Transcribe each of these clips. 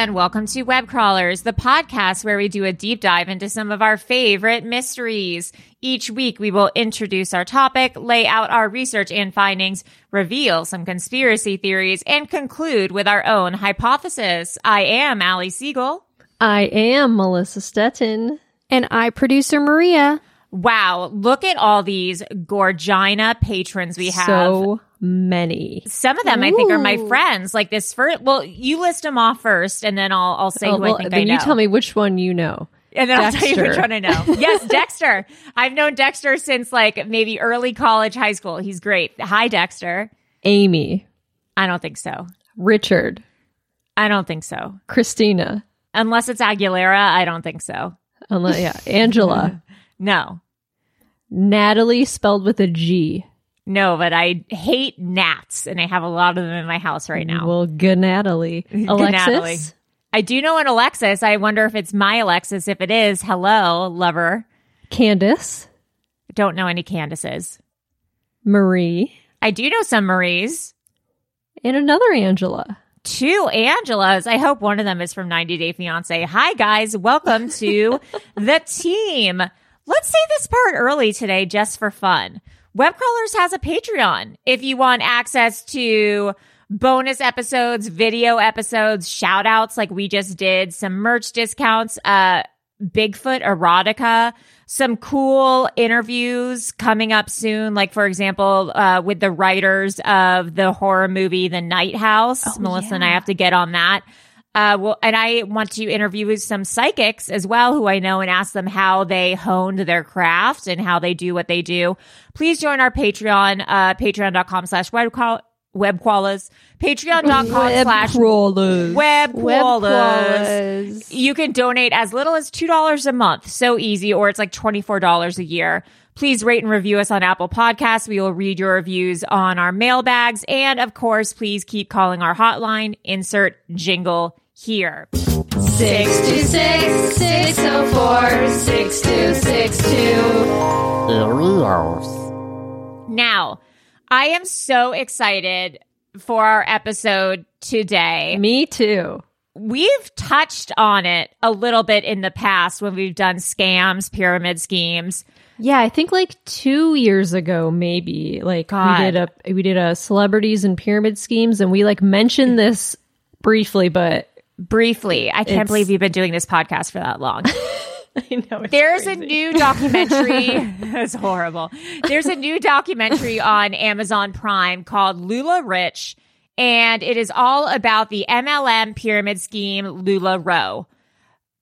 And welcome to Web Crawlers, the podcast where we do a deep dive into some of our favorite mysteries. Each week, we will introduce our topic, lay out our research and findings, reveal some conspiracy theories, and conclude with our own hypothesis. I am Allie Siegel. I am Melissa Stetten. And I, producer Maria. Wow, look at all these Gorgina patrons we have. So many. Some of them I think are my friends. Like this first, well, you list them off first, and then I'll I'll say Oh, who well, I think then I know. you tell me which one you know. and then I'll tell you which one I know. Yes, Dexter. I've known Dexter since like maybe early college, high school. He's great. Hi, Dexter. Amy, I don't think so. Richard, I don't think so. Christina, Unless it's Aguilera, I don't think so. unless, yeah, Angela, No. Natalie spelled with a G. No, but I hate gnats, and I have a lot of them in my house right now. Well, good Natalie. Alexis, Natalie. I do know an Alexis. I wonder if it's my Alexis. If it is, hello, lover. Candace, Don't know any Candaces. Marie, I do know some Maries. and another Angela. Two Angelas. I hope one of them is from 90 Day Fiance. Hi, guys. Welcome to the team. Let's say this part early today just for fun. Web Crawlers has a Patreon. If you want access to bonus episodes, video episodes, shout outs like we just did, some merch discounts, uh, Bigfoot erotica, some cool interviews coming up soon. Like, for example, uh, with the writers of the horror movie, The Night House. Melissa and I have to get on that. Uh, well, and I want to interview some psychics as well, who I know and ask them how they honed their craft and how they do what they do. Please join our Patreon, uh, patreon.com slash web webqualas, patreon.com slash web Koalas. Koalas. You can donate as little as $2 a month. So easy, or it's like $24 a year. Please rate and review us on Apple Podcasts. We will read your reviews on our mailbags. And of course, please keep calling our hotline. Insert jingle here. 626 604 6262. Now, I am so excited for our episode today. Me too. We've touched on it a little bit in the past when we've done scams, pyramid schemes. Yeah, I think like two years ago, maybe like God. we did a we did a celebrities and pyramid schemes, and we like mentioned this briefly, but Briefly, I can't It's- believe you've been doing this podcast for that long. I know it's There's a new documentary. That's horrible. There's a new documentary on Amazon Prime called LuLaRich, and it is all about the MLM pyramid scheme LuLaRoe.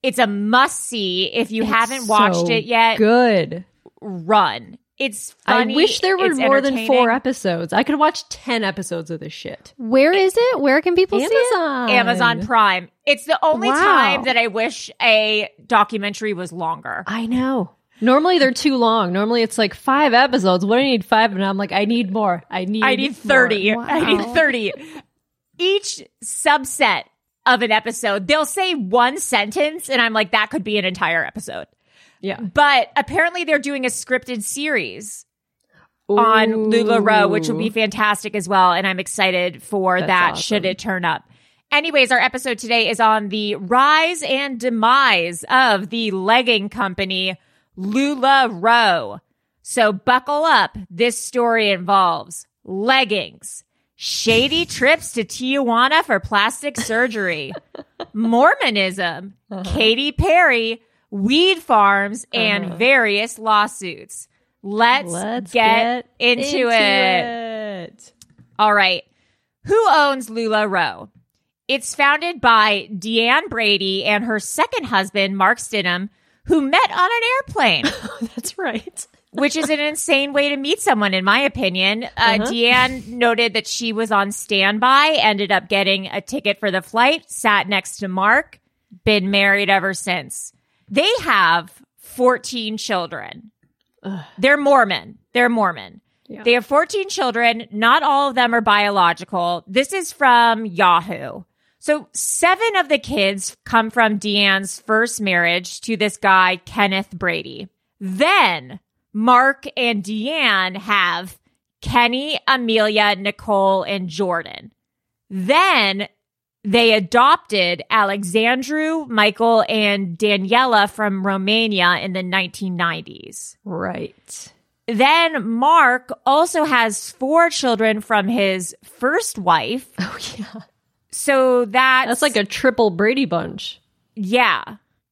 It's a must see. If you haven't watched So it yet, Good. run. It's funny. I wish there were more than four episodes. I could watch 10 episodes of this shit. Where is it? Where can people see it? Amazon. Amazon Prime. It's the only Wow. time that I wish a documentary was longer. I know. Normally they're too long. Normally it's like five episodes. What do I need five? And I'm like, I need more. I need I need more. 30. I need 30. Each subset of an episode, they'll say one sentence, and I'm like, that could be an entire episode. Yeah. But apparently, they're doing a scripted series on LuLaRoe, which will be fantastic as well. And I'm excited for That's that awesome. should it turn up. Anyways, our episode today is on the rise and demise of the legging company LuLaRoe. So buckle up. This story involves leggings, shady trips to Tijuana for plastic surgery, Mormonism, uh-huh. Katy Perry, weed farms, and various lawsuits. Let's, Let's get, get into, it. it. All right. Who owns LuLaRoe? It's founded by Deanne Brady and her second husband, Mark Stidham, who met on an airplane, That's right. which is an insane way to meet someone, in my opinion. Uh, Deanne noted that she was on standby, ended up getting a ticket for the flight, sat next to Mark, been married ever since. They have 14 children. They're Mormon. They're Mormon. They have 14 children. Not all of them are biological. This is from Yahoo. So seven of the kids come from Deanne's first marriage to this guy, Kenneth Brady. Then Mark and Deanne have Kenny, Amelia, Nicole, and Jordan. Then they adopted Alexandru, Michael, and Daniela from Romania in the 1990s. Right. Then Mark also has four children from his first wife. Oh, yeah. So that's, That's like a triple Brady bunch. yeah.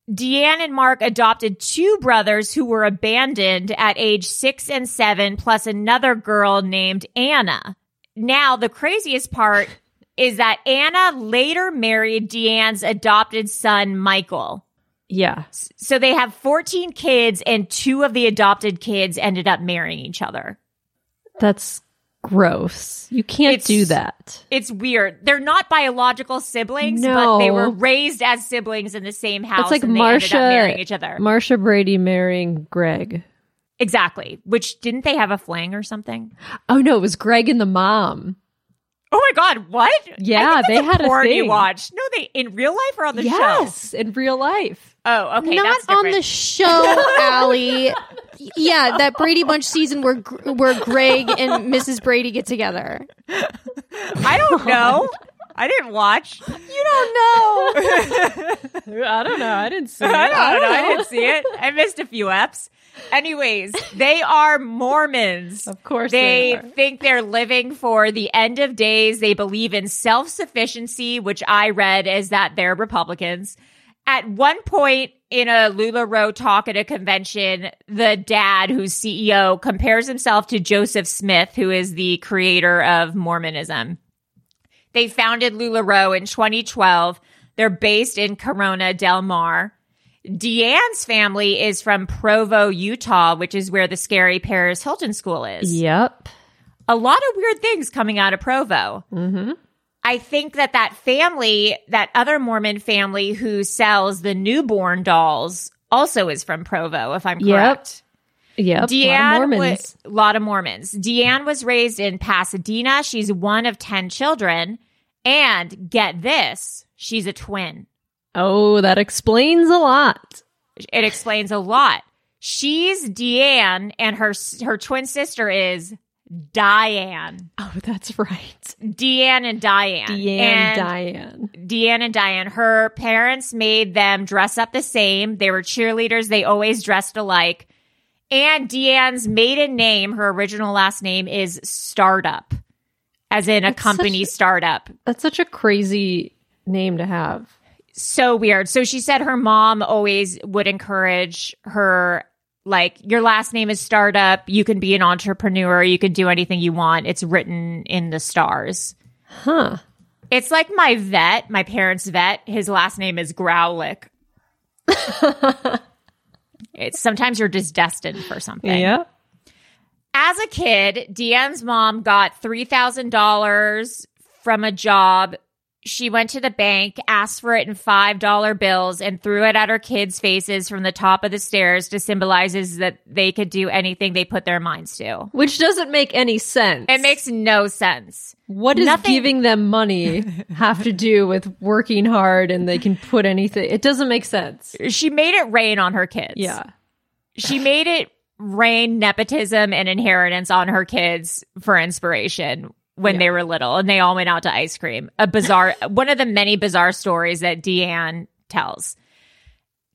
Deanne and Mark adopted two brothers who were abandoned at age six and seven, plus another girl named Anna. Now, the craziest part is that Anna later married Deanne's adopted son, Michael. Yeah. So they have 14 kids, and two of the adopted kids ended up marrying each other. That's gross. You can't It's- do that. It's weird. They're not biological siblings, but they were raised as siblings in the same house. That's like and they ended up marrying each other. Marsha Brady marrying Greg. exactly. Which didn't they have a fling or something? Oh no, it was Greg and the mom. Oh my god, what? Yeah, they that's had a porn you thing. watched. No, they in real life or on the show. yes, in real life. Oh, okay. Not that's on the show, Allie. Yeah, that Brady Bunch season where where Greg and Mrs. Brady get together. I don't oh know. I didn't watch. You don't know. I don't know. I didn't see I don't know. I didn't see it. I missed a few eps. Anyways, they are Mormons. Of course they, they think they're living for the end of days. They believe in self sufficiency, which I read as that they're Republicans. At one point in a LuLaRoe talk at a convention, the dad, who's CEO, compares himself to Joseph Smith, who is the creator of Mormonism. They founded LuLaRoe in 2012. They're based in Corona Del Mar. Deanne's family is from Provo, Utah, which is where the scary Paris Hilton School is. Yep. A lot of weird things coming out of Provo. Mm-hmm. I think that that family, that other Mormon family who sells the newborn dolls, also is from Provo, if I'm correct. Yep. a Deanne lot of Mormons. a lot of Mormons. Deanne was raised in Pasadena. She's one of 10 children. And get this, she's a twin. Oh, that explains a lot. It explains a lot. She's Deanne and her her twin sister is Diane. Oh, that's right. Deanne and Diane. Deanne and Diane. Deanne and Diane. Her parents made them dress up the same. They were cheerleaders. They always dressed alike. And Deanne's maiden name, her original last name is Startup, as in a That's company such startup. That's such a crazy name to have. So weird. So she said her mom always would encourage her like your last name is startup, you can be an entrepreneur, you can do anything you want. It's written in the stars. Huh. It's like my vet, my parents' vet, his last name is Growlick. it's sometimes you're just destined for something. Yeah. As a kid, Deanne's mom got $3,000 from a job. She went to the bank, asked for it in $5 bills, and threw it at her kids' faces from the top of the stairs to symbolizes that they could do anything they put their minds to. Which doesn't make any sense. It makes no sense. What does nothing- giving them money have to do with working hard and they can put anything? It doesn't make sense. She made it rain on her kids. Yeah. She made it rain nepotism and inheritance on her kids for inspiration when they were little and they all went out to ice cream. A bizarre, one of the many bizarre stories that Deanne tells.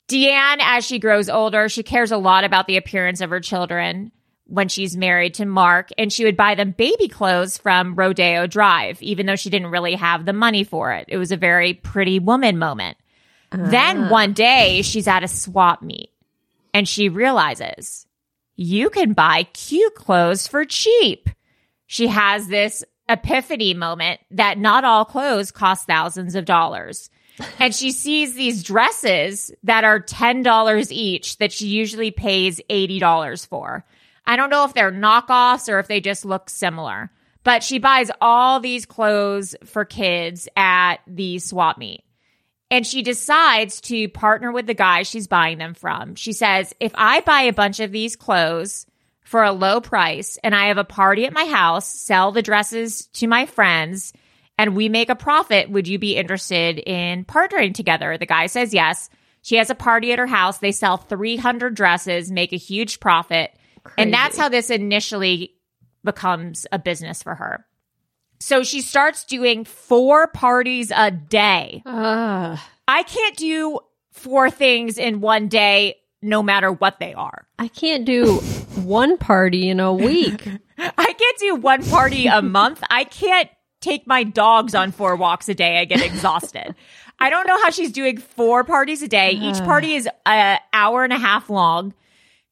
Deanne, as she grows older, she cares a lot about the appearance of her children when she's married to Mark, and she would buy them baby clothes from Rodeo Drive, even though she didn't really have the money for it. It was a very pretty woman moment. Then ah. one day, she's at a swap meet and she realizes you can buy cute clothes for cheap. She has this epiphany moment that not all clothes cost thousands of dollars. And she sees these dresses that are $10 each that she usually pays $80 for. I don't know if they're knockoffs or if they just look similar, but she buys all these clothes for kids at the swap meet and she decides to partner with the guy she's buying them from. She says, if I buy a bunch of these clothes for a low price and I have a party at my house, sell the dresses to my friends, and we make a profit, would you be interested in partnering together? The guy says yes. She has a party at her house. They sell 300 dresses, make a huge profit. And that's how this initially becomes a business for her. So she starts doing four parties a day. Uh, I can't do four things in one day, no matter what they are. I can't do one party in a week. I can't do one party a month. I can't take my dogs on four walks a day. I get exhausted. I don't know how she's doing four parties a day. Each party is an hour and a half long.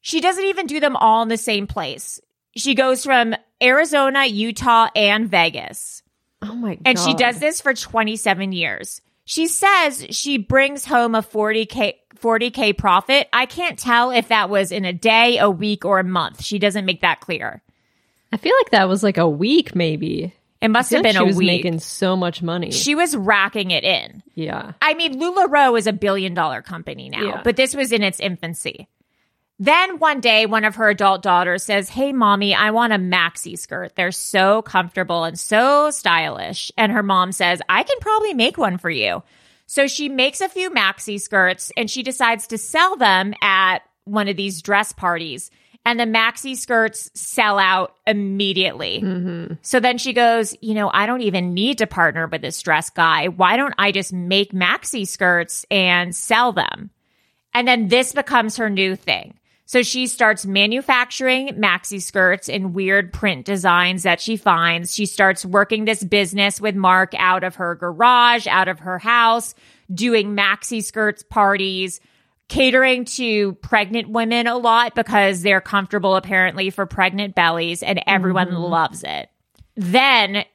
She doesn't even do them all in the same place. She goes from Arizona, Utah, and Vegas. Oh my god. And she does this for 27 years. She says she brings home a 40k 40k profit. I can't tell if that was in a day, a week, or a month. She doesn't make that clear. I feel like that was like a week, maybe. It must have been like she a was week. making so much money. she was racking it in. yeah. I mean, LuLaRoe is a billion dollar company now, Yeah. but this was in its infancy. Then one day, one of her adult daughters says, Hey, mommy, I want a maxi skirt. They're so comfortable and so stylish. And her mom says, I can probably make one for you. So she makes a few maxi skirts and she decides to sell them at one of these dress parties. And the maxi skirts sell out immediately. Mm-hmm. So then she goes, You know, I don't even need to partner with this dress guy. Why don't I just make maxi skirts and sell them? And then this becomes her new thing. So she starts manufacturing maxi skirts in weird print designs that she finds. She starts working this business with Mark out of her garage, out of her house, doing maxi skirts parties, catering to pregnant women a lot because they're comfortable apparently for pregnant bellies and everyone mm-hmm. loves it. Then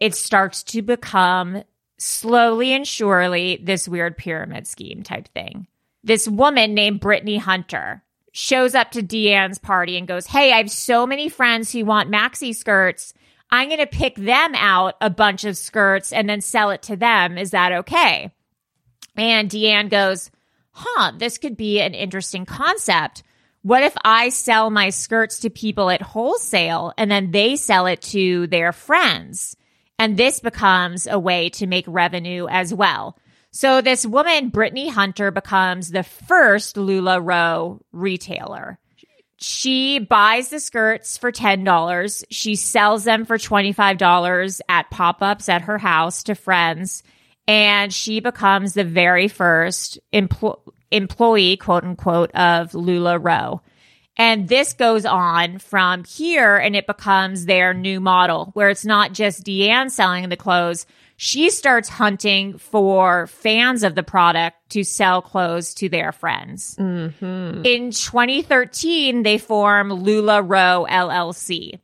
it starts to become slowly and surely this weird pyramid scheme type thing. This woman named Brittany Hunter shows up to Deanne's party and goes, Hey, I have so many friends who want maxi skirts. I'm going to pick them out a bunch of skirts and then sell it to them. Is that okay? And Deanne goes, Huh, this could be an interesting concept. What if I sell my skirts to people at wholesale and then they sell it to their friends? And this becomes a way to make revenue as well. So this woman, Brittany Hunter, becomes the first LuLaRoe retailer. She buys the skirts for $10. She sells them for $25 at pop ups at her house to friends. And she becomes the very first empl- employee, quote unquote, of LuLaRoe. And this goes on from here and it becomes their new model where it's not just Deanne selling the clothes. She starts hunting for fans of the product to sell clothes to their friends. Mm-hmm. In 2013, they form LuLaRoe LLC.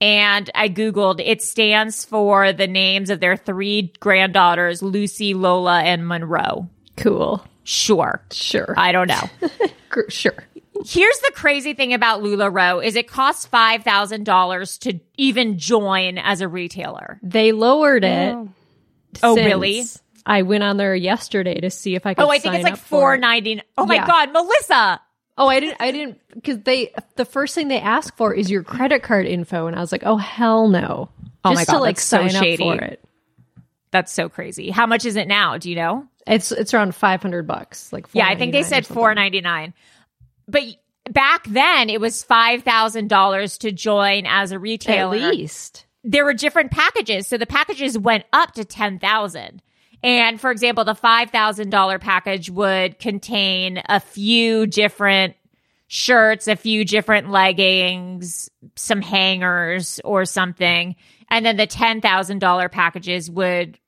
And I Googled, it stands for the names of their three granddaughters, Lucy, Lola, and Monroe. Cool. Sure. Sure. I don't know. Sure. Here's the crazy thing about LuLaRoe is it costs $5,000 to even join as a retailer. They lowered it. Oh. oh, since really? I went on there yesterday to see if I could. Oh, I think sign it's like up for it. Oh my Yeah. god, Melissa. Oh, I didn't. I didn't because they. The first thing they ask for is your credit card info, and I was like, oh hell no. Oh my God, to like that's so shady. up for it. That's so crazy. How much is it now? Do you know? It's it's around five hundred bucks. Like Yeah, I think they said something. four ninety nine. But back then, it was five thousand dollars to join as a retailer. at least. There were different packages, so the packages went up to ten thousand. And for example, the five thousand dollar package would contain a few different shirts, a few different leggings, some hangers, or something. And then the ten thousand dollar packages would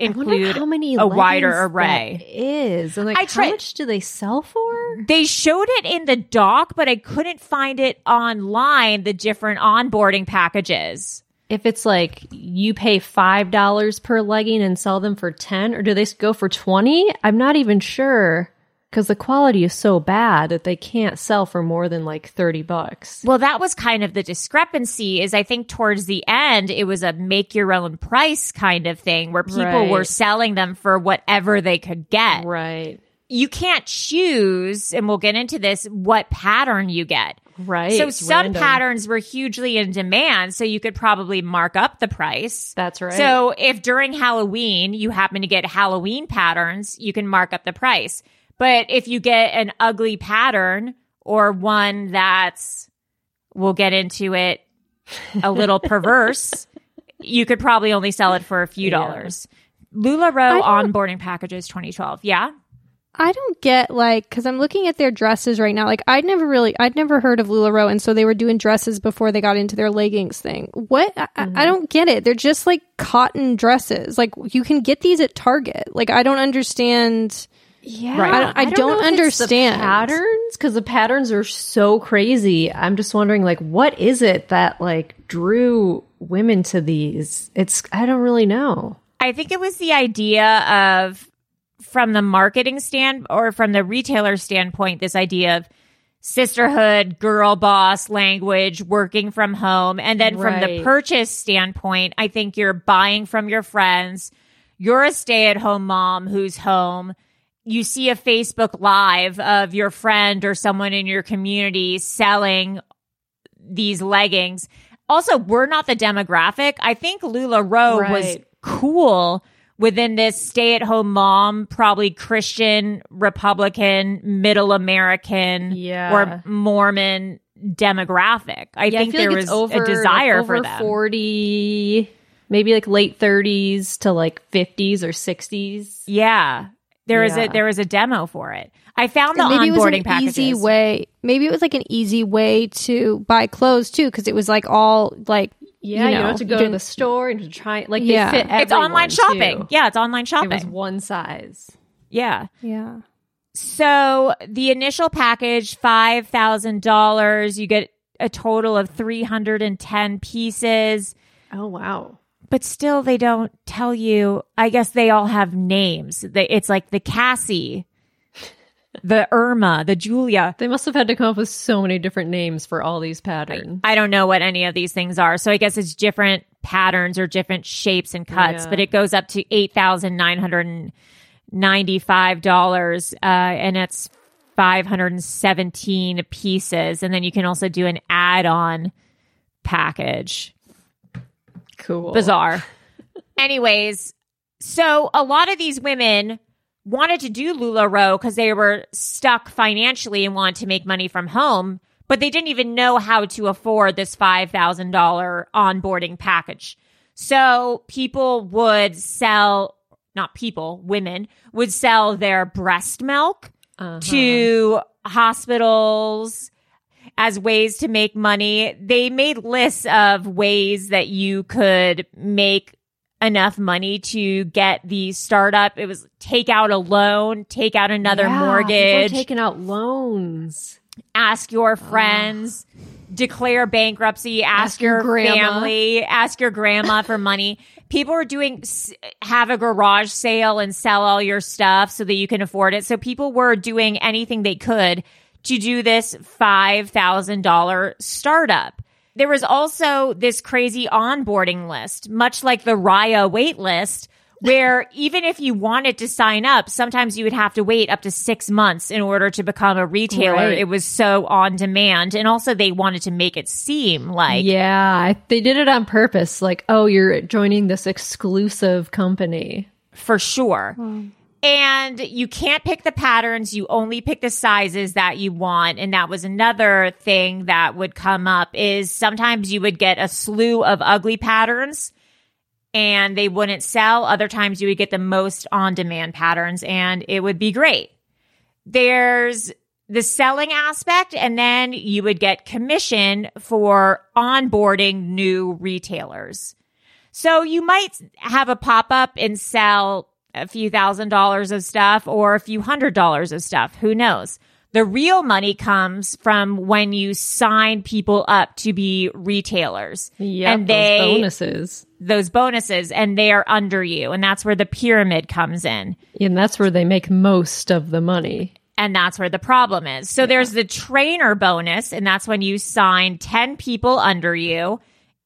include how many a wider array. is like I how much do they sell for? They showed it in the doc, but I couldn't find it online, the different onboarding packages. If it's like you pay five dollars per legging and sell them for ten, or do they go for twenty? I'm not even sure because the quality is so bad that they can't sell for more than like thirty bucks. Well, that was kind of the discrepancy is I think towards the end, it was a make your own price kind of thing where people Right. were selling them for whatever they could get. Right. You can't choose, and we'll get into this, what pattern you get. Right. So some random. patterns were hugely in demand, so you could probably mark up the price. That's right. So if during Halloween you happen to get Halloween patterns, you can mark up the price. But if you get an ugly pattern or one that's, we'll get into it, a little perverse, you could probably only sell it for a few Yeah. dollars. LuLaRoe onboarding packages 2012. Yeah. I don't get like because I'm looking at their dresses right now. Like I'd never really, I'd never heard of Lularoe, and so they were doing dresses before they got into their leggings thing. What? I, I- I don't get it. They're just like cotton dresses. Like you can get these at Target. Like I don't understand. Yeah, Right. I don't- I don't know if it's the understand. patterns because the patterns are so crazy. I'm just wondering, like, what is it that like drew women to these? It's I don't really know. I think it was the idea of from the marketing stand or from the retailer standpoint, this idea of sisterhood, girl boss language, working from home. And then from the purchase standpoint, I think you're buying from your friends. You're a stay at home mom who's home. You see a Facebook live of your friend or someone in your community selling these leggings. Also, we're not the demographic. I think LuLaRoe was Right. cool within this stay at home mom, probably Christian, Republican, middle American, Yeah. or Mormon demographic. I think there was a desire like, for over them. forty, maybe like late thirties to like fifties or sixties. Yeah. There was Yeah. a there was a demo for it. I found the And maybe it was onboarding an packages. easy way. Maybe it was like an easy way to buy clothes too, because it was like all like Yeah, you, know, don't have to go to the store and to try like Yeah. they fit. It's online shopping. too. Yeah, it's online it shopping. was one size. yeah. yeah. So the initial package, five thousand dollars. You get a total of three hundred and ten pieces, Oh wow. But still they don't tell you. I guess they all have names. They, it's like the Cassie, the Irma, the Julia. They must have had to come up with so many different names for all these patterns. I don't know what any of these things are. So I guess it's different patterns or different shapes and cuts, Yeah. but it goes up to eight thousand nine hundred and ninety-five dollars, uh, and it's five hundred and seventeen pieces, and then you can also do an add-on package. Cool. Bizarre. Anyways, so a lot of these women wanted to do LuLaRoe because they were stuck financially and wanted to make money from home, but they didn't even know how to afford this $5,000 onboarding package. So people would sell, not people, women would sell their breast milk uh-huh. to hospitals as ways to make money. They made lists of ways that you could make enough money to get the startup. It was take out a loan, take out another Yeah, mortgage, taking out loans. ask your friends. declare bankruptcy, ask, Ask your your, family, ask your grandma for money. People were doing have a garage sale and sell all your stuff so that you can afford it. So people were doing anything they could to do this $5,000 startup. There was also this crazy onboarding list, much like the Raya wait list, where even if you wanted to sign up, sometimes you would have to wait up to six months in order to become a retailer. Right. It was so on demand. And also they wanted to make it seem like yeah, they did it on purpose. Like, oh, you're joining this exclusive company. for sure. Hmm. And you can't pick the patterns. You only pick the sizes that you want. And that was another thing that would come up is sometimes you would get a slew of ugly patterns and they wouldn't sell. Other times you would get the most on demand patterns and it would be great. There's the selling aspect and then you would get commission for onboarding new retailers. So you might have a pop up and sell a few thousand dollars of stuff or a few hundred dollars of stuff. Who knows? The real money comes from when you sign people up to be retailers. Yeah, and they bonuses. those bonuses and they are under you. And that's where the pyramid comes in. And that's where they make most of the money. And that's where the problem is. So there's the trainer bonus, and that's when you sign 10 people under you.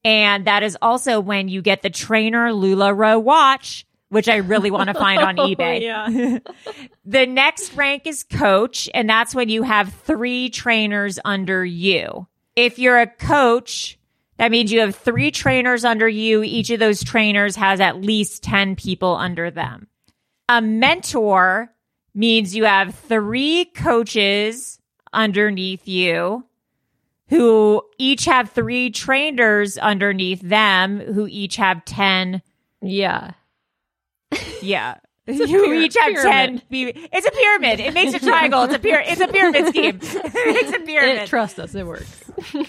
And that is also when you get the trainer LuLaRoe watch, which I really want to find on eBay. yeah. The next rank is coach, and that's when you have three trainers under you. If you're a coach, that means you have three trainers under you. Each of those trainers has at least 10 people under them. A mentor means you have three coaches underneath you who each have three trainers underneath them who each have 10 Yeah. Yeah. you each have. 10 be- it's a pyramid it makes a triangle it's a pyramid it's a pyramid scheme it makes a pyramid It, trust us, it works.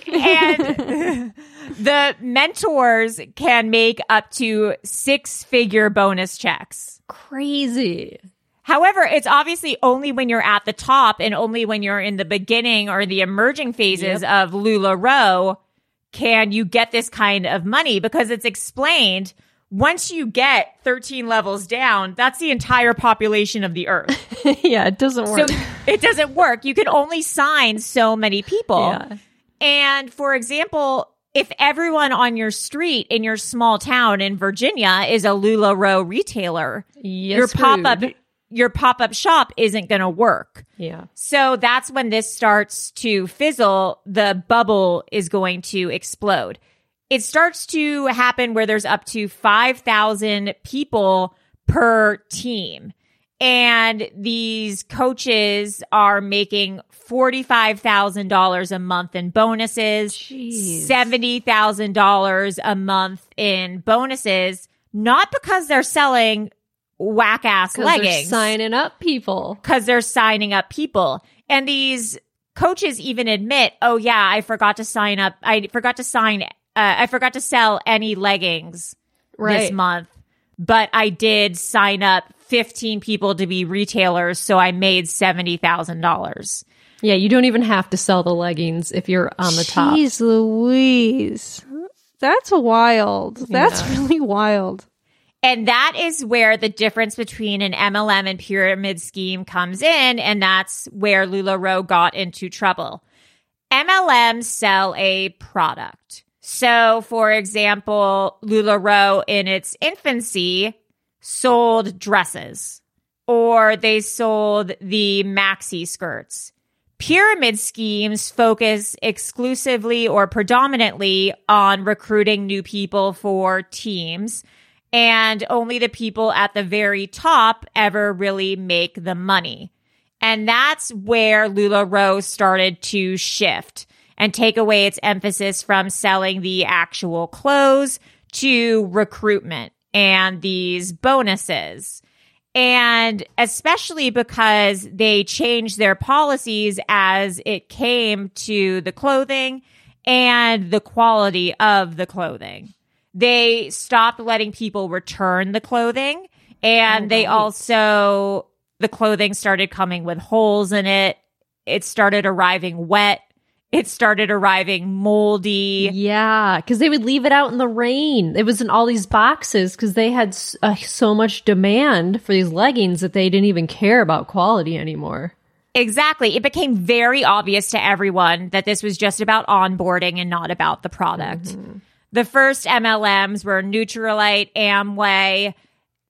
and the mentors can make up to six figure bonus checks Crazy. However, it's obviously only when you're at the top and only when you're in the beginning or the emerging phases of LuLaRoe can you get this kind of money because it's explained once you get 13 levels down, that's the entire population of the earth. yeah, it doesn't So work. it doesn't work. You can only sign so many people. Yeah. And for example, if everyone on your street in your small town in Virginia is a LuLaRoe retailer, Yes, your pop up your pop up shop isn't going to work. Yeah. So that's when this starts to fizzle. The bubble is going to explode. It starts to happen where there's up to 5,000 people per team. And these coaches are making $45,000 a month in bonuses, Jeez. $70,000 a month in bonuses, not because they're selling whack ass leggings signing up people. because they're signing up people. And these coaches even admit, oh, yeah, I forgot to sign up. I forgot to sign, uh, I forgot to sell any leggings this month, but I did sign up 15 people to be retailers. So I made $70,000. Yeah, you don't even have to sell the leggings if you're on the top. Jeez Louise. That's wild. That's really wild. And that is where the difference between an MLM and pyramid scheme comes in. And that's where LuLaRoe got into trouble. MLMs sell a product. So, for example, LuLaRoe in its infancy sold dresses or they sold the maxi skirts. Pyramid schemes focus exclusively or predominantly on recruiting new people for teams and only the people at the very top ever really make the money. And that's where LuLaRoe started to shift and take away its emphasis from selling the actual clothes to recruitment and these bonuses. And especially because they changed their policies as it came to the clothing and the quality of the clothing. They stopped letting people return the clothing and oh, they also, the clothing started coming with holes in it. It started arriving wet. It started arriving moldy. Yeah, because they would leave it out in the rain. It was in all these boxes because they had uh, so much demand for these leggings that they didn't even care about quality anymore. Exactly. It became very obvious to everyone that this was just about onboarding and not about the product. The first MLMs were Nutrilite, Amway.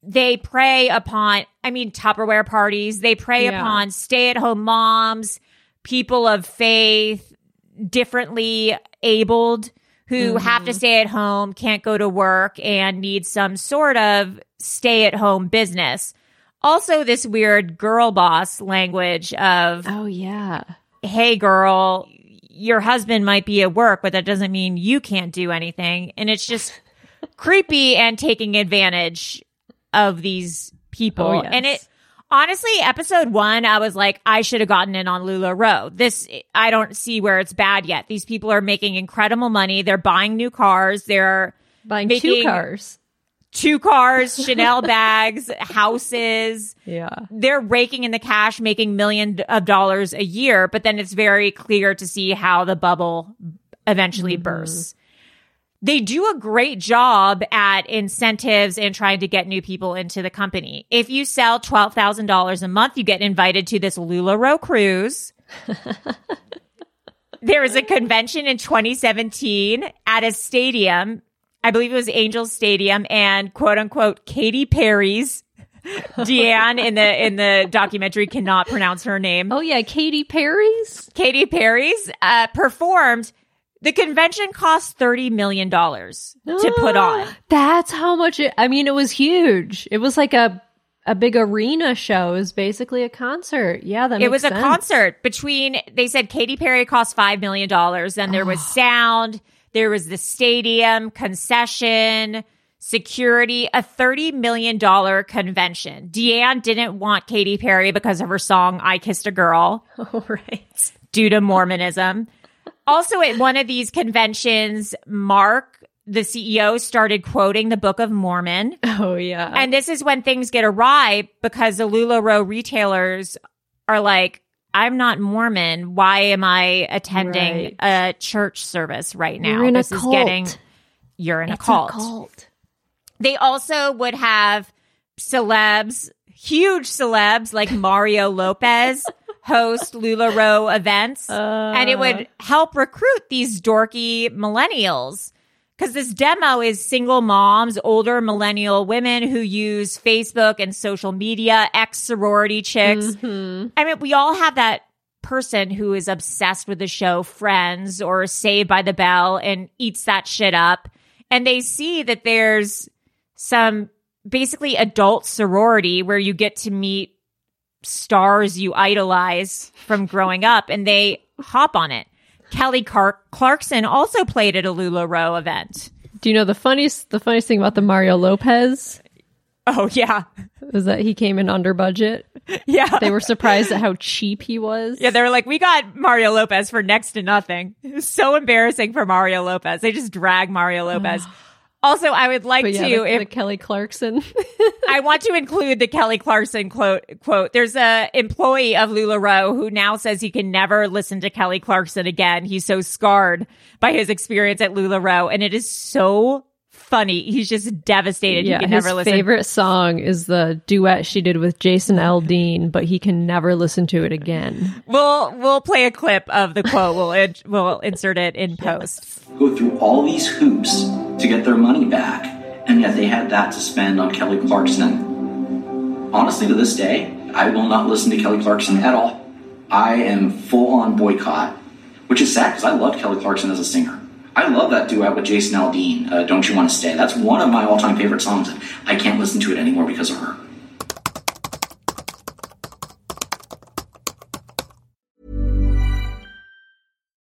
They prey upon, I mean, Tupperware parties. They prey Yeah. upon stay at home moms, people of faith, differently abled who have to mm-hmm. stay at home, can't go to work, and need some sort of stay at home business. Also, this weird girl boss language of, Oh yeah, hey, girl, your husband might be at work, but that doesn't mean you can't do anything. And it's just creepy and taking advantage of these people. Oh, yes. And it, honestly, episode one, I was like, I should have gotten in on Lula LuLaRoe. This, I don't see where it's bad yet. These people are making incredible money. They're buying new cars. They're buying two cars. two cars, Chanel bags, houses Yeah, they're raking in the cash, making million of dollars a year, but then it's very clear to see how the bubble eventually mm-hmm. bursts. They do a great job at incentives and trying to get new people into the company. If you sell $12,000 a month, you get invited to this LuLaRoe cruise. there was a convention in 2017 at a stadium. I believe it was Angels Stadium and quote unquote Katy Perry's Deanne in the in the documentary cannot pronounce her name. Oh yeah, Katy Perry's. Katy Perry's uh, performed. The convention cost thirty million dollars to put on. That's how much it. I mean, it was huge. It was like a a big arena show. It was basically a concert. Yeah, that It was a concert between. They said Katy Perry cost five million dollars. Then there was sound. There was the stadium concession. Security, a $30 million convention. Deanne didn't want Katy Perry because of her song, I Kissed a Girl. All right. due to Mormonism. Also, at one of these conventions, Mark, the CEO, started quoting the Book of Mormon. Oh yeah. And this is when things get awry because the LuLaRoe retailers are like, I'm not Mormon. Why am I attending a church service right now? You're in a this is cult. getting, you're in a cult. a cult. They also would have celebs, huge celebs like Mario Lopez host LuLaRoe events. Uh. and it would help recruit these dorky millennials. Because this demo is single moms, older millennial women who use Facebook and social media, ex sorority chicks. Mm-hmm. I mean, we all have that person who is obsessed with the show Friends or Saved by the Bell and eats that shit up. And they see that there's some basically adult sorority where you get to meet stars you idolize from growing up and they hop on it. Kelly Car- Clarkson also played at a LuLaRoe event. Do you know the funniest the funniest thing about the Mario Lopez Oh, yeah. is that he came in under budget. Yeah. They were surprised at how cheap he was. Yeah, they were like, we got Mario Lopez for next to nothing. It was so embarrassing for Mario Lopez. They just drag Mario Lopez. also, I would like yeah, to, the, if the Kelly Clarkson. I want to include the Kelly Clarkson quote. Quote: There's a employee of Lularoe who now says he can never listen to Kelly Clarkson again. He's so scarred by his experience at Lularoe, and it is so funny. He's just devastated. yeah, he can his never listen. favorite song is the duet she did with Jason Aldean, but he can never listen to it again. We'll we'll play a clip of the quote. We'll in, we'll insert it in post. go through all these hoops to get their money back, and yet they had that to spend on Kelly Clarkson. Honestly, to this day, I will not listen to Kelly Clarkson at all. I am full on boycott, which is sad because I loved Kelly Clarkson as a singer. I love that duet with Jason Aldean, uh, Don't You Want to Stay. That's one of my all time favorite songs, and I can't listen to it anymore because of her.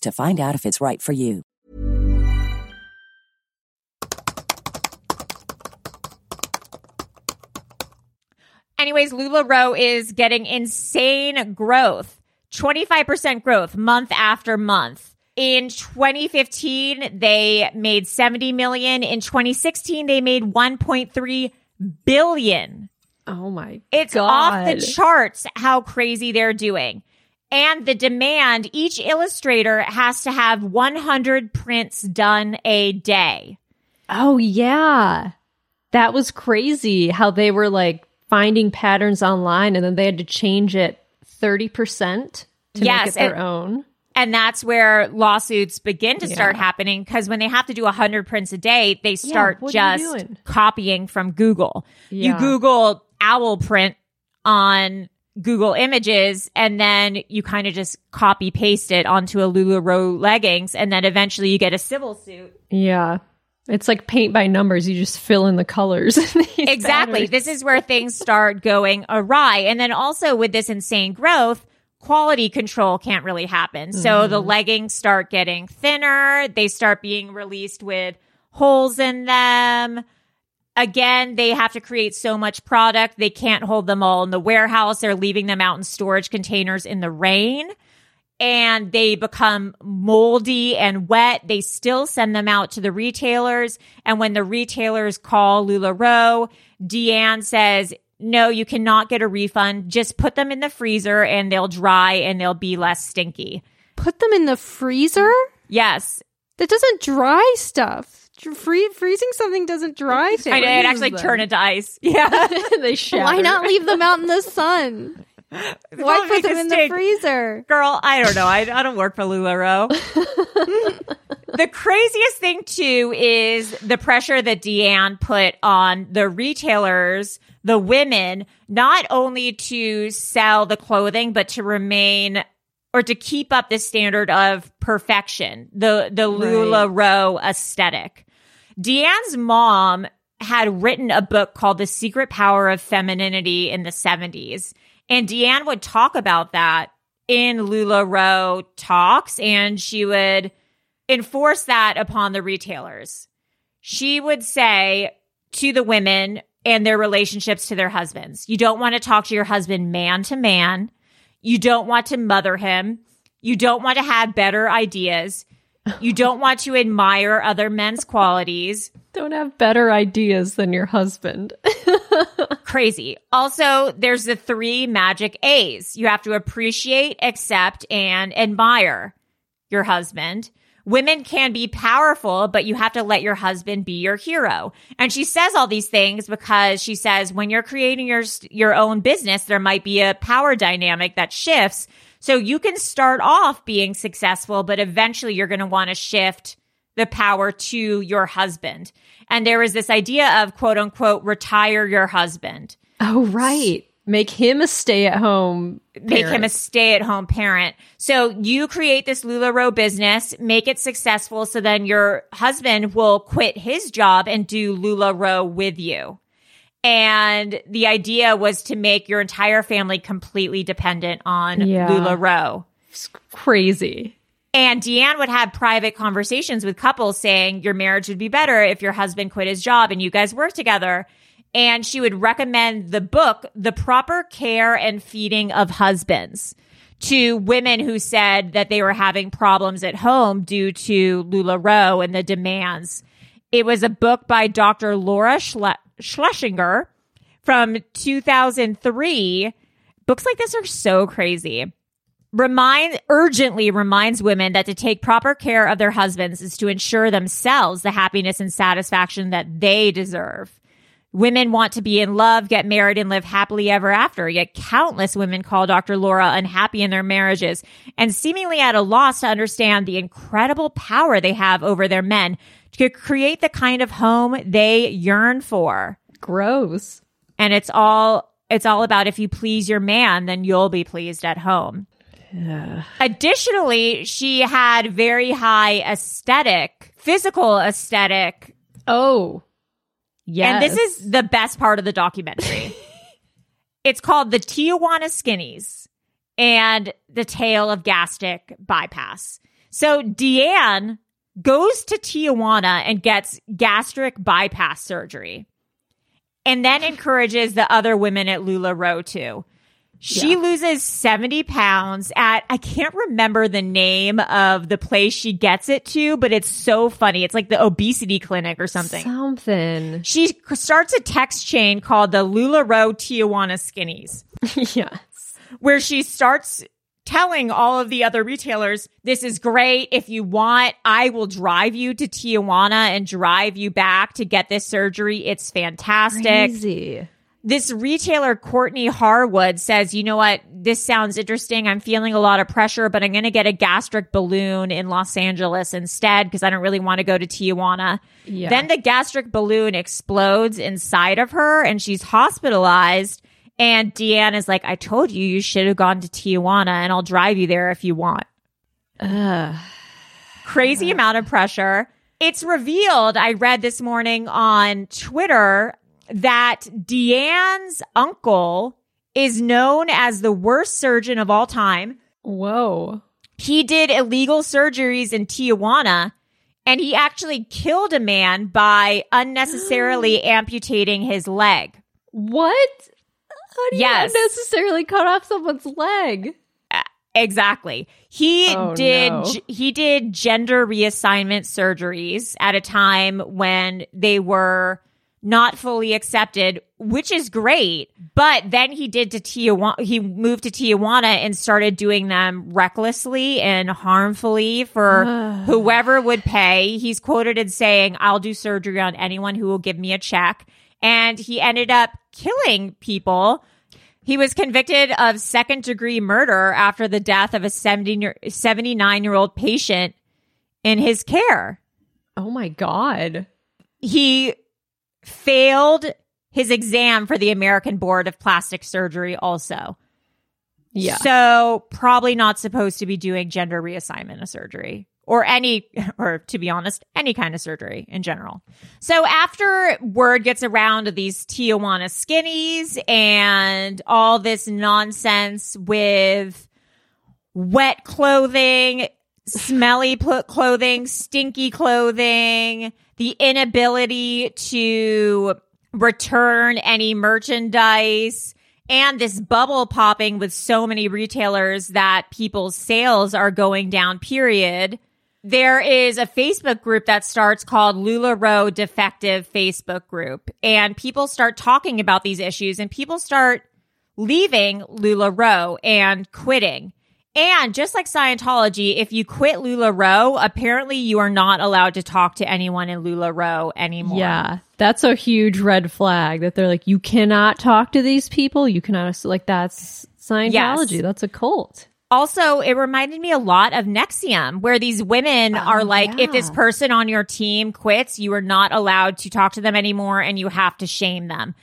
to find out if it's right for you. Anyways, LuLaRoe is getting insane growth. 25% growth month after month. In 2015, they made 70 million. In 2016, they made 1.3 billion. Oh my It's God. off the charts how crazy they're doing. And the demand, each illustrator has to have 100 prints done a day. Oh yeah. That was crazy how they were like finding patterns online and then they had to change it 30% to Yes, make it their and- own. And that's where lawsuits begin to start happening because when they have to do 100 prints a day, they start you just copying from Google. You Google owl print on Google Images and then you kind of just copy paste it onto a LuLaRoe leggings and then eventually you get a civil suit. Yeah. It's like paint by numbers. You just fill in the colors. Exactly. This is where things start going awry. And then also with this insane growth, quality control can't really happen. So mm-hmm. the leggings start getting thinner. They start being released with holes in them. Again, they have to create so much product. They can't hold them all in the warehouse. They're leaving them out in storage containers in the rain and they become moldy and wet. They still send them out to the retailers. And when the retailers call LuLaRoe, Deanne says, no, you cannot get a refund. Just put them in the freezer and they'll dry and they'll be less stinky. Put them in the freezer? Yes. That doesn't dry stuff. Free- freezing something doesn't dry things. I know it actually turn into ice. Yeah. they shatter. Why not leave them out in the sun? Why Don't put them in the freezer? Girl, I don't know. I, I don't work for LuLaRoe. the craziest thing too is the pressure that Deanne put on the retailers, the women, not only to sell the clothing, but to remain or to keep up the standard of perfection, the the LuLaRoe aesthetic. Deanne's mom had written a book called The Secret Power of Femininity in the 70s. And Deanne would talk about that in LuLaRoe talks, and she would enforce that upon the retailers. She would say to the women and their relationships to their husbands, you don't want to talk to your husband man to man. You don't want to mother him. You don't want to have better ideas. You don't want to admire other men's qualities. Don't have better ideas than your husband. Crazy. Also, there's the three magic A's. You have to appreciate, accept, and admire your husband. Women can be powerful, but you have to let your husband be your hero. And she says all these things because she says when you're creating your your own business, there might be a power dynamic that shifts. So you can start off being successful, but eventually you're going to want to shift the power to your husband. And there is this idea of quote unquote retire your husband. Oh, right. Make him a stay at home. Make him a stay at home parent. So you create this LuLaRoe business, make it successful. So then your husband will quit his job and do LuLaRoe with you. And the idea was to make your entire family completely dependent on Yeah. LuLaRoe. It's crazy. And Deanne would have private conversations with couples saying your marriage would be better if your husband quit his job and you guys work together. And she would recommend the book, The Proper Care and Feeding of Husbands, to women who said that they were having problems at home due to LuLaRoe and the demands. It was a book by Dr. Laura Schle- Schlesinger from 2003. Books like this are so crazy remind urgently reminds women that to take proper care of their husbands is to ensure themselves the happiness and satisfaction that they deserve. Women want to be in love, get married, and live happily ever after. Yet countless women call Dr. Laura unhappy in their marriages and seemingly at a loss to understand the incredible power they have over their men to create the kind of home they yearn for. Gross. And it's all it's all about if you please your man, then you'll be pleased at home. Yeah. Additionally, she had very high aesthetic, physical aesthetic. Oh, yes. And this is the best part of the documentary. it's called The Tijuana Skinnies and The Tale of Gastric Bypass. So Deanne goes to Tijuana and gets gastric bypass surgery and then encourages the other women at LuLaRoe to. She loses 70 pounds at, I can't remember the name of the place she gets it to, but it's so funny. It's like the obesity clinic or something. something. She starts a text chain called the LuLaRoe Tijuana Skinnies, yes. where she starts telling all of the other retailers, this is great. If you want, I will drive you to Tijuana and drive you back to get this surgery. It's fantastic Crazy. this retailer, Courtney Harwood, says, you know what? This sounds interesting. I'm feeling a lot of pressure, but I'm going to get a gastric balloon in Los Angeles instead because I don't really want to go to Tijuana. Yeah. Then the gastric balloon explodes inside of her and she's hospitalized. And Deanne is like, I told you, you should have gone to Tijuana and I'll drive you there if you want Ugh. crazy amount of pressure. It's revealed, I read this morning on Twitter that Deanne's uncle is known as the worst surgeon of all time. Whoa. He did illegal surgeries in Tijuana and he actually killed a man by unnecessarily amputating his leg. What? How do you Yes. unnecessarily cut off someone's leg? Uh, exactly. He Oh, did no. he did gender reassignment surgeries at a time when they were not fully accepted, which is great. But then he did to Tijuana he moved to Tijuana and started doing them recklessly and harmfully for whoever would pay. He's quoted as saying, "I'll do surgery on anyone who will give me a check." And he ended up killing people he was convicted of second degree murder after the death of a 79 year old patient in his care. Oh my god. He failed his exam for the American Board of Plastic Surgery also. Yeah. So probably not supposed to be doing gender reassignment of surgery or any, or to be honest, any kind of surgery in general. So after word gets around of these Tijuana skinnies and all this nonsense with wet clothing, smelly pl- clothing, stinky clothing, the inability to return any merchandise, and this bubble popping with so many retailers that people's sales are going down, period. There is a Facebook group that starts called LuLaRoe Defective Facebook Group, and people start talking about these issues, and people start leaving LuLaRoe and quitting. And just like Scientology, if you quit LuLaRoe, apparently you are not allowed to talk to anyone in LuLaRoe anymore. Yeah. That's a huge red flag that they're like, you cannot talk to these people. You cannot, like, that's Scientology. Yes. That's a cult. Also, it reminded me a lot of NXIVM, where these women oh, are like, if this person on your team quits, you are not allowed to talk to them anymore and you have to shame them.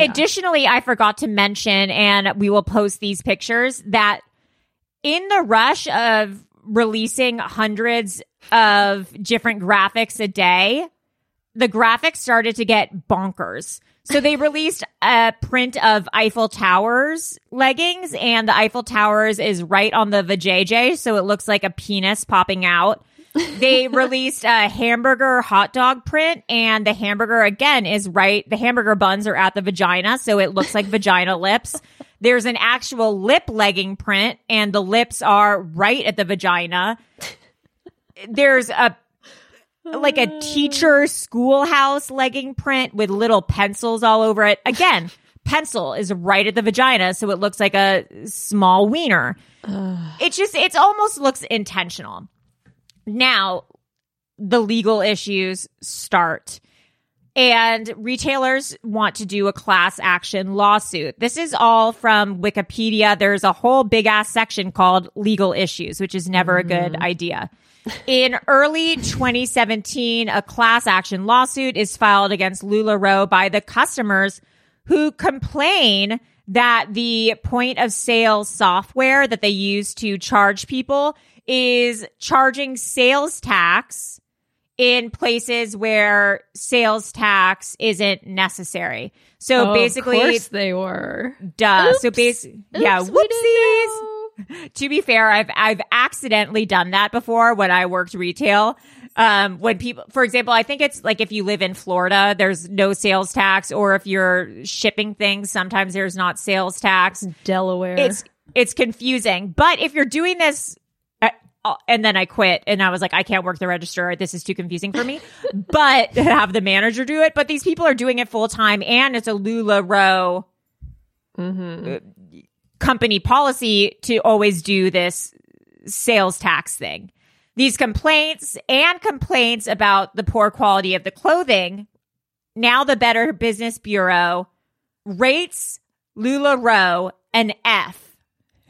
Additionally, I forgot to mention, and we will post these pictures, that in the rush of releasing hundreds of different graphics a day, the graphics started to get bonkers. So they released a print of Eiffel Towers leggings, and the Eiffel Towers is right on the vajayjay, so it looks like a penis popping out. They released a hamburger hot dog print, and the hamburger again is right. The hamburger buns are at the vagina, so it looks like vagina lips. There's an actual lip legging print, and the lips are right at the vagina. There's a like a teacher schoolhouse legging print with little pencils all over it. Again, pencil is right at the vagina, so it looks like a small wiener. It just, it almost looks intentional. Now, the legal issues start. And retailers want to do a class action lawsuit. This is all from Wikipedia. There's a whole big ass section called legal issues, which is never a good mm-hmm. idea. In early 2017, a class action lawsuit is filed against LuLaRoe by the customers who complain that the point of sale software that they use to charge people is charging sales tax in places where sales tax isn't necessary. So Oh, basically, of course they were. duh. So basically, yeah, Oops, whoopsies. To be fair, I've I've accidentally done that before when I worked retail. Um, when people, for example, I think it's like if you live in Florida, there's no sales tax, or if you're shipping things, sometimes there's not sales tax. Delaware. It's it's confusing. But if you're doing this, uh, uh, and then I quit, and I was like, I can't work the register. This is too confusing for me. but have the manager do it. But these people are doing it full time, and it's a LuLaRoe uh, company policy to always do this sales tax thing. These complaints and complaints about the poor quality of the clothing. Now the Better Business Bureau rates LuLaRoe an F.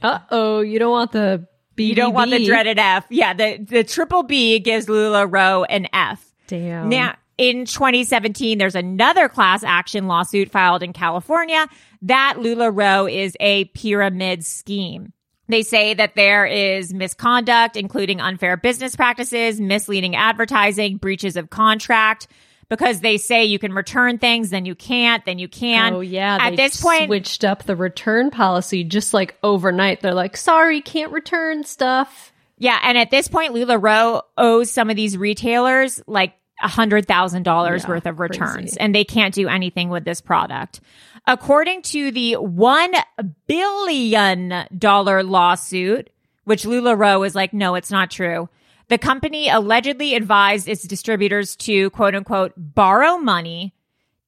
Uh oh, you don't want the B. You don't want the dreaded F. Yeah, the, the triple B gives LuLaRoe an F. Damn. Now, in 2017, there's another class action lawsuit filed in California that LuLaRoe is a pyramid scheme. They say that there is misconduct, including unfair business practices, misleading advertising, breaches of contract, because they say you can return things, then you can't, then you can. Oh yeah. At they this point, switched up the return policy just like overnight. They're like, sorry, can't return stuff. Yeah, and at this point, LuLaRoe owes some of these retailers like a hundred thousand dollars Yeah, worth of returns, crazy. and they can't do anything with this product. According to the one billion dollar lawsuit, which LuLaRoe is like, no, it's not true. The company allegedly advised its distributors to quote unquote borrow money,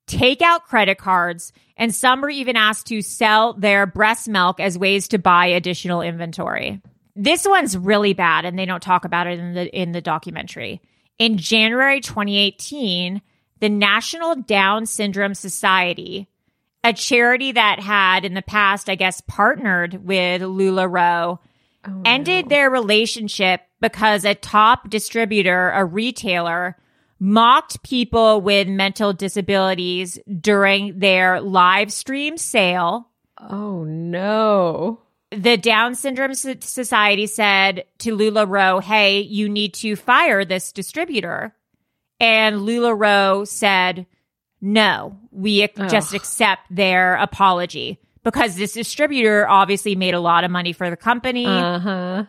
take out credit cards, and some were even asked to sell their breast milk as ways to buy additional inventory. This one's really bad and they don't talk about it in the in the documentary. In January 2018, the National Down Syndrome Society, a charity that had in the past, I guess, partnered with LuLaRoe, oh, ended their relationship because a top distributor, a retailer, mocked people with mental disabilities during their live stream sale. Oh no. The Down Syndrome Society said to Lula LuLaRoe, hey, you need to fire this distributor. And Lula LuLaRoe said, no, we ac- just accept their apology because this distributor obviously made a lot of money for the company Uh huh.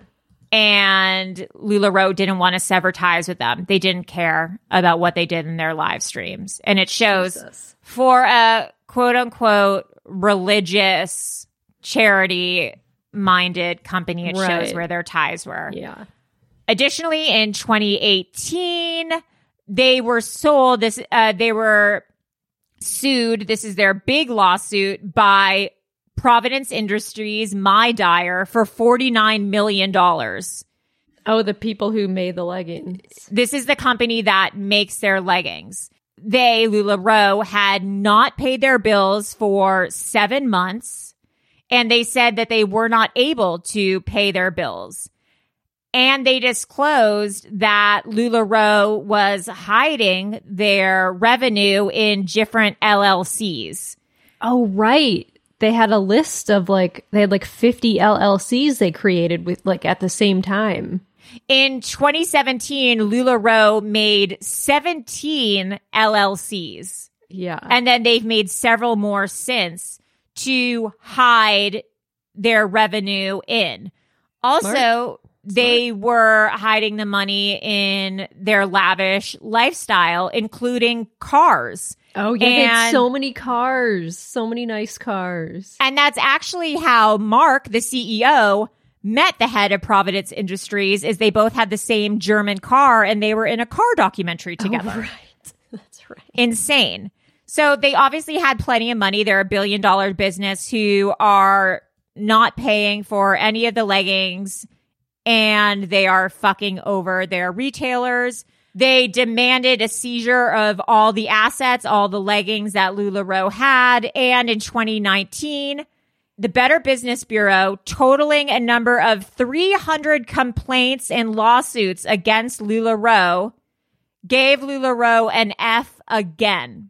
and LuLaRoe didn't want to sever ties with them. They didn't care about what they did in their live streams. And it shows Jesus. for a quote unquote religious charity minded company, it shows where their ties were. Yeah. Additionally, in 2018, they were sold this, uh, they were sued. This is their big lawsuit by Providence Industries, My Dyer for $49 million. Oh, the people who made the leggings. This is the company that makes their leggings. They, LuLaRoe, had not paid their bills for seven months. And they said that they were not able to pay their bills. And they disclosed that LuLaRoe was hiding their revenue in different LLCs. Oh, right. They had a list of like, they had like 50 LLCs they created with like at the same time. In 2017, LuLaRoe made 17 LLCs. Yeah. And then they've made several more since to hide their revenue in. Also, Smart. they were hiding the money in their lavish lifestyle, including cars. Oh, yeah. They had And- so many cars, so many nice cars. And that's actually how Mark, the CEO, met the head of Providence Industries is they both had the same German car and they were in a car documentary oh, together. Oh, right. That's right. Insane. So they obviously had plenty of money. They're a billion dollar business who are not paying for any of the leggings and they are fucking over their retailers. They demanded a seizure of all the assets, all the leggings that LuLaRoe had. And in 2019, the Better Business Bureau, totaling a number of 300 complaints and lawsuits against LuLaRoe, gave LuLaRoe an F again.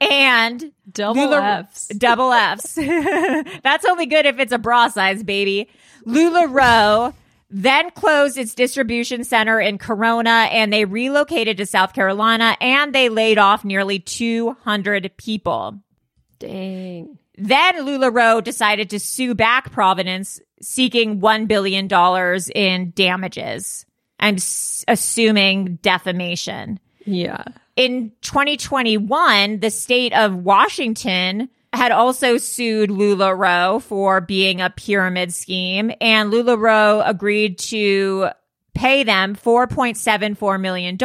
And Double Lula- Fs. Double Fs. That's only good if it's a bra size, baby. LuLaRoe then closed its distribution center in Corona and they relocated to South Carolina and they laid off nearly 200 people. Dang. Then LuLaRoe decided to sue back Providence, seeking $1 billion in damages. I'm s- assuming defamation. Yeah. In 2021, the state of Washington had also sued LuLaRoe for being a pyramid scheme, and LuLaRoe agreed to pay them $4.74 million.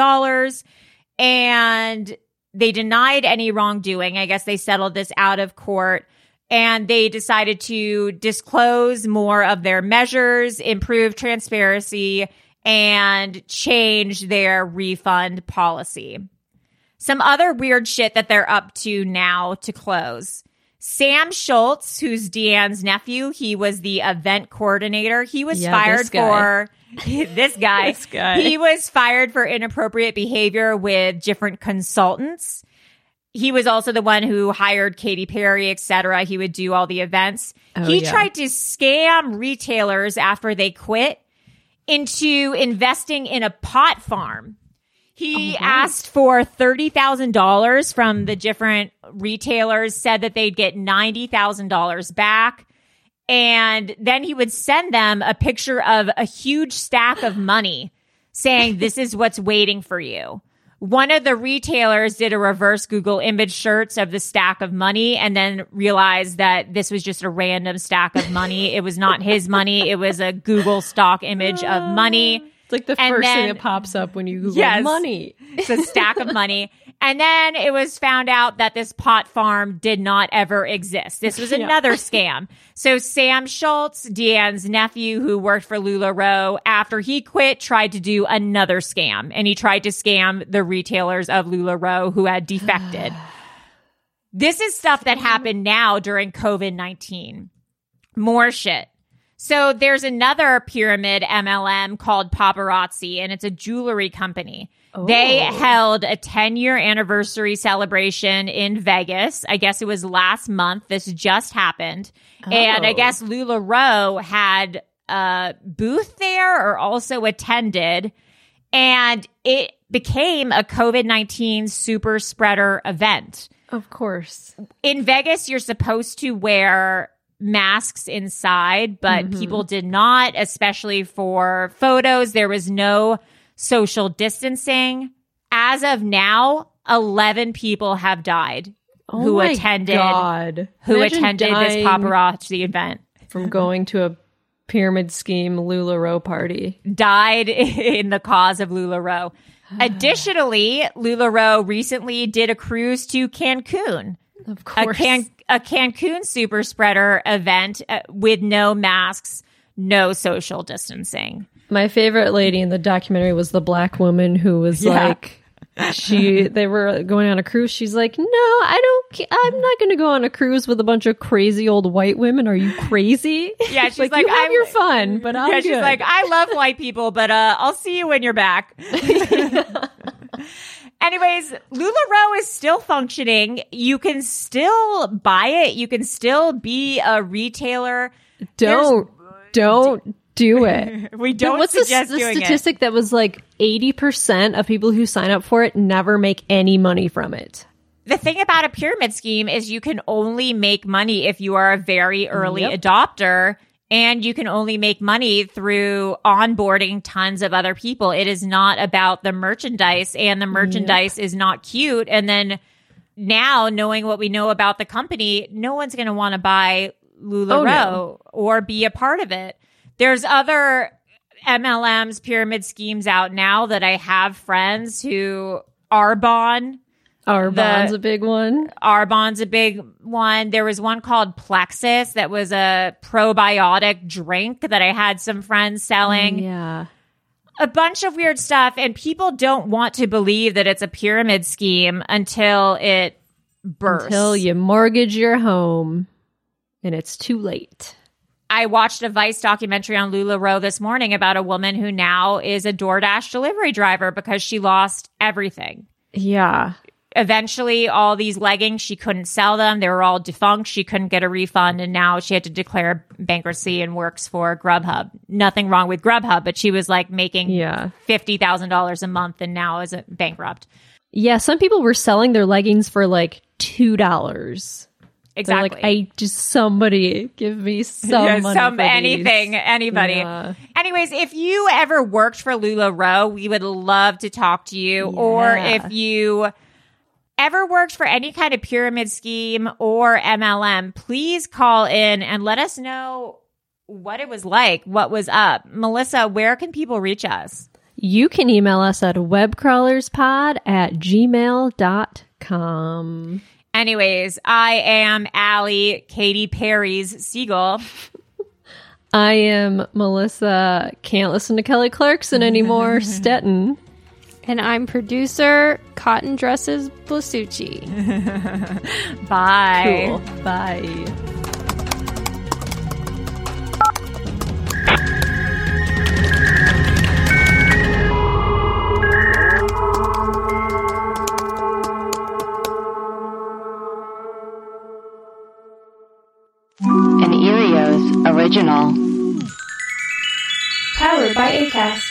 And they denied any wrongdoing. I guess they settled this out of court. And they decided to disclose more of their measures, improve transparency, and change their refund policy. Some other weird shit that they're up to now to close. Sam Schultz, who's Deanne's nephew, he was the event coordinator. He was Yeah, fired this for this guy. This guy. He was fired for inappropriate behavior with different consultants. He was also the one who hired Katy Perry, etc. He would do all the events. Oh, he yeah. tried to scam retailers after they quit into investing in a pot farm. He oh, asked for $30,000 from the different retailers, said that they'd get $90,000 back. And then he would send them a picture of a huge stack of money saying, This is what's waiting for you. One of the retailers did a reverse Google image search of the stack of money and then realized that this was just a random stack of money. It was not his money. It was a Google stock image of money. It's like the And first thing that pops up when you Google Yes. money. It's a stack of money. And then it was found out that this pot farm did not ever exist. This was another scam. So Sam Schultz, Deanne's nephew who worked for LuLaRoe, after he quit, tried to do another scam. And he tried to scam the retailers of LuLaRoe who had defected. this is stuff that happened now during COVID-19. More shit. So there's another pyramid MLM called Paparazzi, and it's a jewelry company. They oh. held a 10 year anniversary celebration in Vegas. I guess it was last month. This just happened. And I Oh. guess LuLaRoe had a booth there or also attended. And it became a COVID 19 super spreader event Of course. in Vegas, you're supposed to wear masks inside, but mm-hmm. people did not, especially for photos. There was no social distancing. As of now, 11 people have died Oh who attended God. who Imagine attended this paparazzi event. from going to a pyramid scheme LuLaRoe party. died in the cause of LuLaRoe. Additionally, LuLaRoe recently did a cruise to Cancun. Of a, course. Can- a Cancun super spreader event uh, with no masks, no social distancing. My favorite lady in the documentary was the black woman who was Yeah. like she they were going on a cruise. She's like, "No, I don't. I'm not going to go on a cruise with a bunch of crazy old white women. Are you crazy?" Yeah, she's like, like, "You have I'm- your fun, but I'm yeah, she's good." like, I love white people, but uh, I'll see you when you're back. Anyways, LuLaRoe is still functioning. You can still buy it. You can still be a retailer. don't, don't do it. We don't What's the, suggest the it. statistic that was like 80% of people who sign up for it never make any money from it? The thing about a pyramid scheme is you can only make money if you are a very early Yep. adopter and you can only make money through onboarding tons of other people. It is not about the merchandise and the merchandise is not cute. And then now knowing what we know about the company, no one's going to want to buy LuLaRoe Oh, no. or be a part of it. There's other MLMs, pyramid schemes out now that I have friends who Arbonne Arbonne's The- a big one. Arbonne's a big one. There was one called Plexus that was a probiotic drink that I had some friends selling. Mm, yeah. A bunch of weird stuff. And people don't want to believe that it's a pyramid scheme until it bursts. Until you mortgage your home and it's too late. I watched a Vice documentary on LuLaRoe this morning about a woman who now is a DoorDash delivery driver because she lost everything. Yeah. Eventually all these leggings she couldn't sell them. They were all defunct. She couldn't get a refund. And now she had to declare bankruptcy and works for grubhub. Nothing wrong with grubhub but she was like making Yeah. $50000 a month and now is bankrupt. Yeah, some people were selling their leggings for like two dollars. exactly like, I just somebody give me some Yeah, money some for these." anything anybody. Yeah. anyways if you ever worked for LuLaRoe we would love to talk to you. Or if you ever worked for any kind of pyramid scheme or MLM, please call in and let us know what it was like, what was up. Melissa, where can people reach us? You can email us at webcrawlerspod at gmail.com. Anyways, I am Allie, Katy Perry's Seagull. I am Melissa. Can't listen to Kelly Clarkson anymore. Stetten. And I'm producer Cotton Dresses Blasucci. Bye. Cool. Bye. An Earios original. Powered by ACAST.